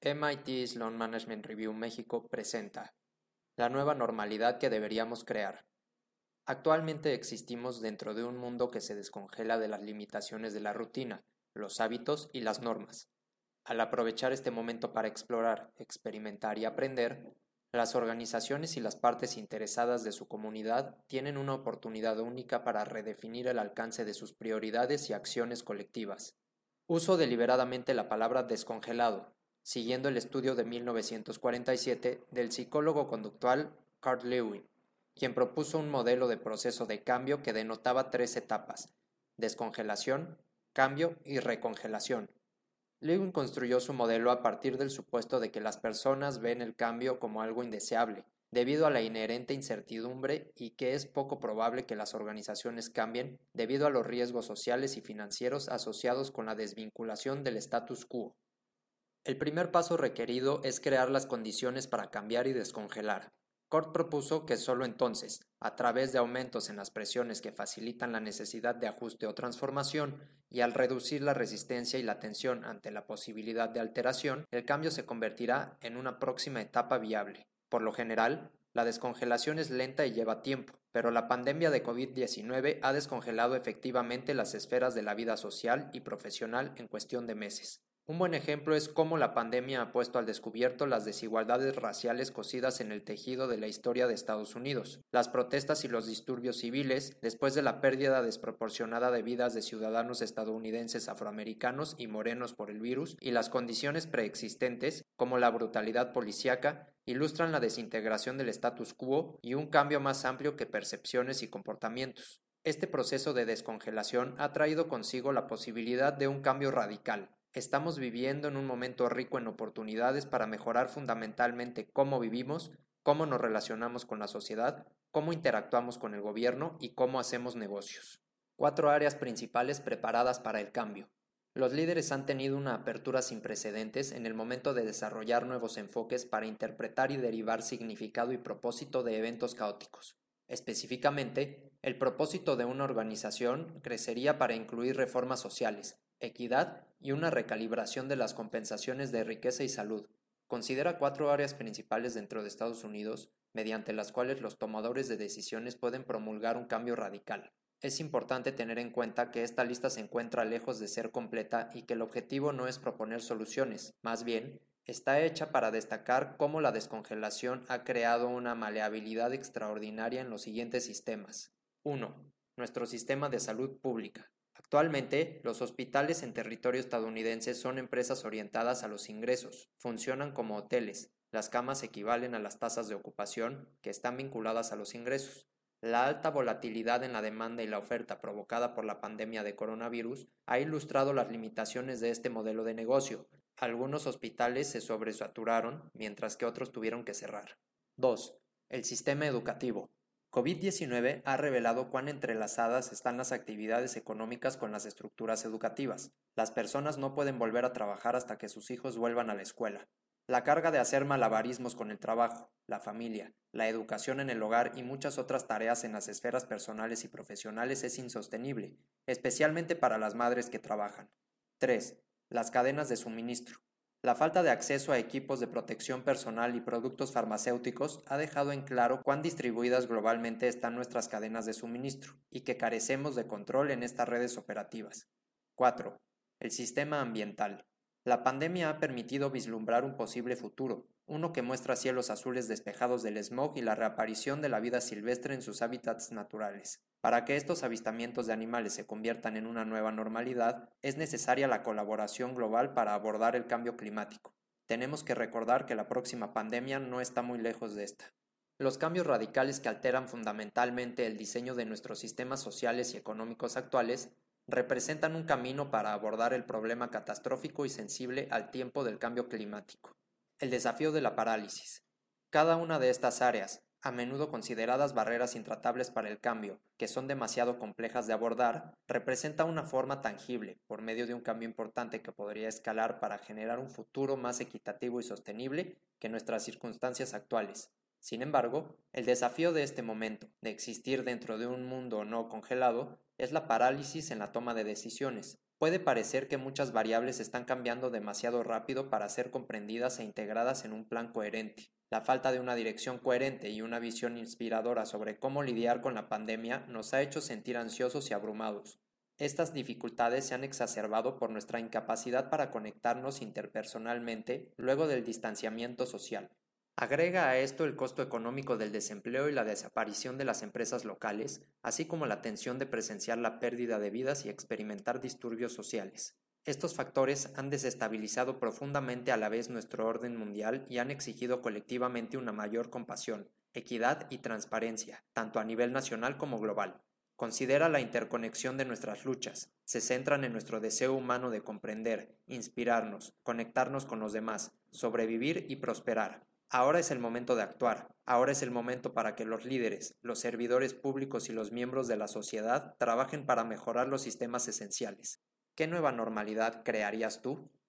MIT Sloan Management Review México presenta La nueva normalidad que deberíamos crear. Actualmente existimos dentro de un mundo que se descongela de las limitaciones de la rutina, los hábitos y las normas. Al aprovechar este momento para explorar, experimentar y aprender, las organizaciones y las partes interesadas de su comunidad tienen una oportunidad única para redefinir el alcance de sus prioridades y acciones colectivas. Uso deliberadamente la palabra descongelado, siguiendo el estudio de 1947 del psicólogo conductual Carl Lewin, quien propuso un modelo de proceso de cambio que denotaba tres etapas, descongelación, cambio y recongelación. Lewin construyó su modelo a partir del supuesto de que las personas ven el cambio como algo indeseable, debido a la inherente incertidumbre y que es poco probable que las organizaciones cambien debido a los riesgos sociales y financieros asociados con la desvinculación del status quo. El primer paso requerido es crear las condiciones para cambiar y descongelar. Cort propuso que solo entonces, a través de aumentos en las presiones que facilitan la necesidad de ajuste o transformación, y al reducir la resistencia y la tensión ante la posibilidad de alteración, el cambio se convertirá en una próxima etapa viable. Por lo general, la descongelación es lenta y lleva tiempo, pero la pandemia de COVID-19 ha descongelado efectivamente las esferas de la vida social y profesional en cuestión de meses. Un buen ejemplo es cómo la pandemia ha puesto al descubierto las desigualdades raciales cosidas en el tejido de la historia de Estados Unidos, las protestas y los disturbios civiles después de la pérdida desproporcionada de vidas de ciudadanos estadounidenses afroamericanos y morenos por el virus y las condiciones preexistentes, como la brutalidad policíaca, ilustran la desintegración del status quo y un cambio más amplio que percepciones y comportamientos. Este proceso de descongelación ha traído consigo la posibilidad de un cambio radical, Estamos viviendo en un momento rico en oportunidades para mejorar fundamentalmente cómo vivimos, cómo nos relacionamos con la sociedad, cómo interactuamos con el gobierno y cómo hacemos negocios. Cuatro áreas principales preparadas para el cambio. Los líderes han tenido una apertura sin precedentes en el momento de desarrollar nuevos enfoques para interpretar y derivar significado y propósito de eventos caóticos. Específicamente, el propósito de una organización crecería para incluir reformas sociales, equidad y una recalibración de las compensaciones de riqueza y salud. Considera cuatro áreas principales dentro de Estados Unidos, mediante las cuales los tomadores de decisiones pueden promulgar un cambio radical. Es importante tener en cuenta que esta lista se encuentra lejos de ser completa y que el objetivo no es proponer soluciones, más bien, está hecha para destacar cómo la descongelación ha creado una maleabilidad extraordinaria en los siguientes sistemas. 1. Nuestro sistema de salud pública. Actualmente, los hospitales en territorio estadounidense son empresas orientadas a los ingresos, funcionan como hoteles, las camas equivalen a las tasas de ocupación que están vinculadas a los ingresos. La alta volatilidad en la demanda y la oferta provocada por la pandemia de coronavirus ha ilustrado las limitaciones de este modelo de negocio. Algunos hospitales se sobresaturaron, mientras que otros tuvieron que cerrar. 2. El sistema educativo. COVID-19 ha revelado cuán entrelazadas están las actividades económicas con las estructuras educativas. Las personas no pueden volver a trabajar hasta que sus hijos vuelvan a la escuela. La carga de hacer malabarismos con el trabajo, la familia, la educación en el hogar y muchas otras tareas en las esferas personales y profesionales es insostenible, especialmente para las madres que trabajan. 3. Las cadenas de suministro. La falta de acceso a equipos de protección personal y productos farmacéuticos ha dejado en claro cuán distribuidas globalmente están nuestras cadenas de suministro y que carecemos de control en estas redes operativas. 4. El sistema ambiental. La pandemia ha permitido vislumbrar un posible futuro, uno que muestra cielos azules despejados del smog y la reaparición de la vida silvestre en sus hábitats naturales. Para que estos avistamientos de animales se conviertan en una nueva normalidad, es necesaria la colaboración global para abordar el cambio climático. Tenemos que recordar que la próxima pandemia no está muy lejos de esta. Los cambios radicales que alteran fundamentalmente el diseño de nuestros sistemas sociales y económicos actuales representan un camino para abordar el problema catastrófico y sensible al tiempo del cambio climático. El desafío de la parálisis. Cada una de estas áreas, a menudo consideradas barreras intratables para el cambio, que son demasiado complejas de abordar, representa una forma tangible, por medio de un cambio importante que podría escalar para generar un futuro más equitativo y sostenible que nuestras circunstancias actuales. Sin embargo, el desafío de este momento, de existir dentro de un mundo no congelado, es la parálisis en la toma de decisiones. Puede parecer que muchas variables están cambiando demasiado rápido para ser comprendidas e integradas en un plan coherente. La falta de una dirección coherente y una visión inspiradora sobre cómo lidiar con la pandemia nos ha hecho sentir ansiosos y abrumados. Estas dificultades se han exacerbado por nuestra incapacidad para conectarnos interpersonalmente luego del distanciamiento social. Agrega a esto el costo económico del desempleo y la desaparición de las empresas locales, así como la tensión de presenciar la pérdida de vidas y experimentar disturbios sociales. Estos factores han desestabilizado profundamente a la vez nuestro orden mundial y han exigido colectivamente una mayor compasión, equidad y transparencia, tanto a nivel nacional como global. Considera la interconexión de nuestras luchas, se centran en nuestro deseo humano de comprender, inspirarnos, conectarnos con los demás, sobrevivir y prosperar. Ahora es el momento de actuar, ahora es el momento para que los líderes, los servidores públicos y los miembros de la sociedad trabajen para mejorar los sistemas esenciales. ¿Qué nueva normalidad crearías tú?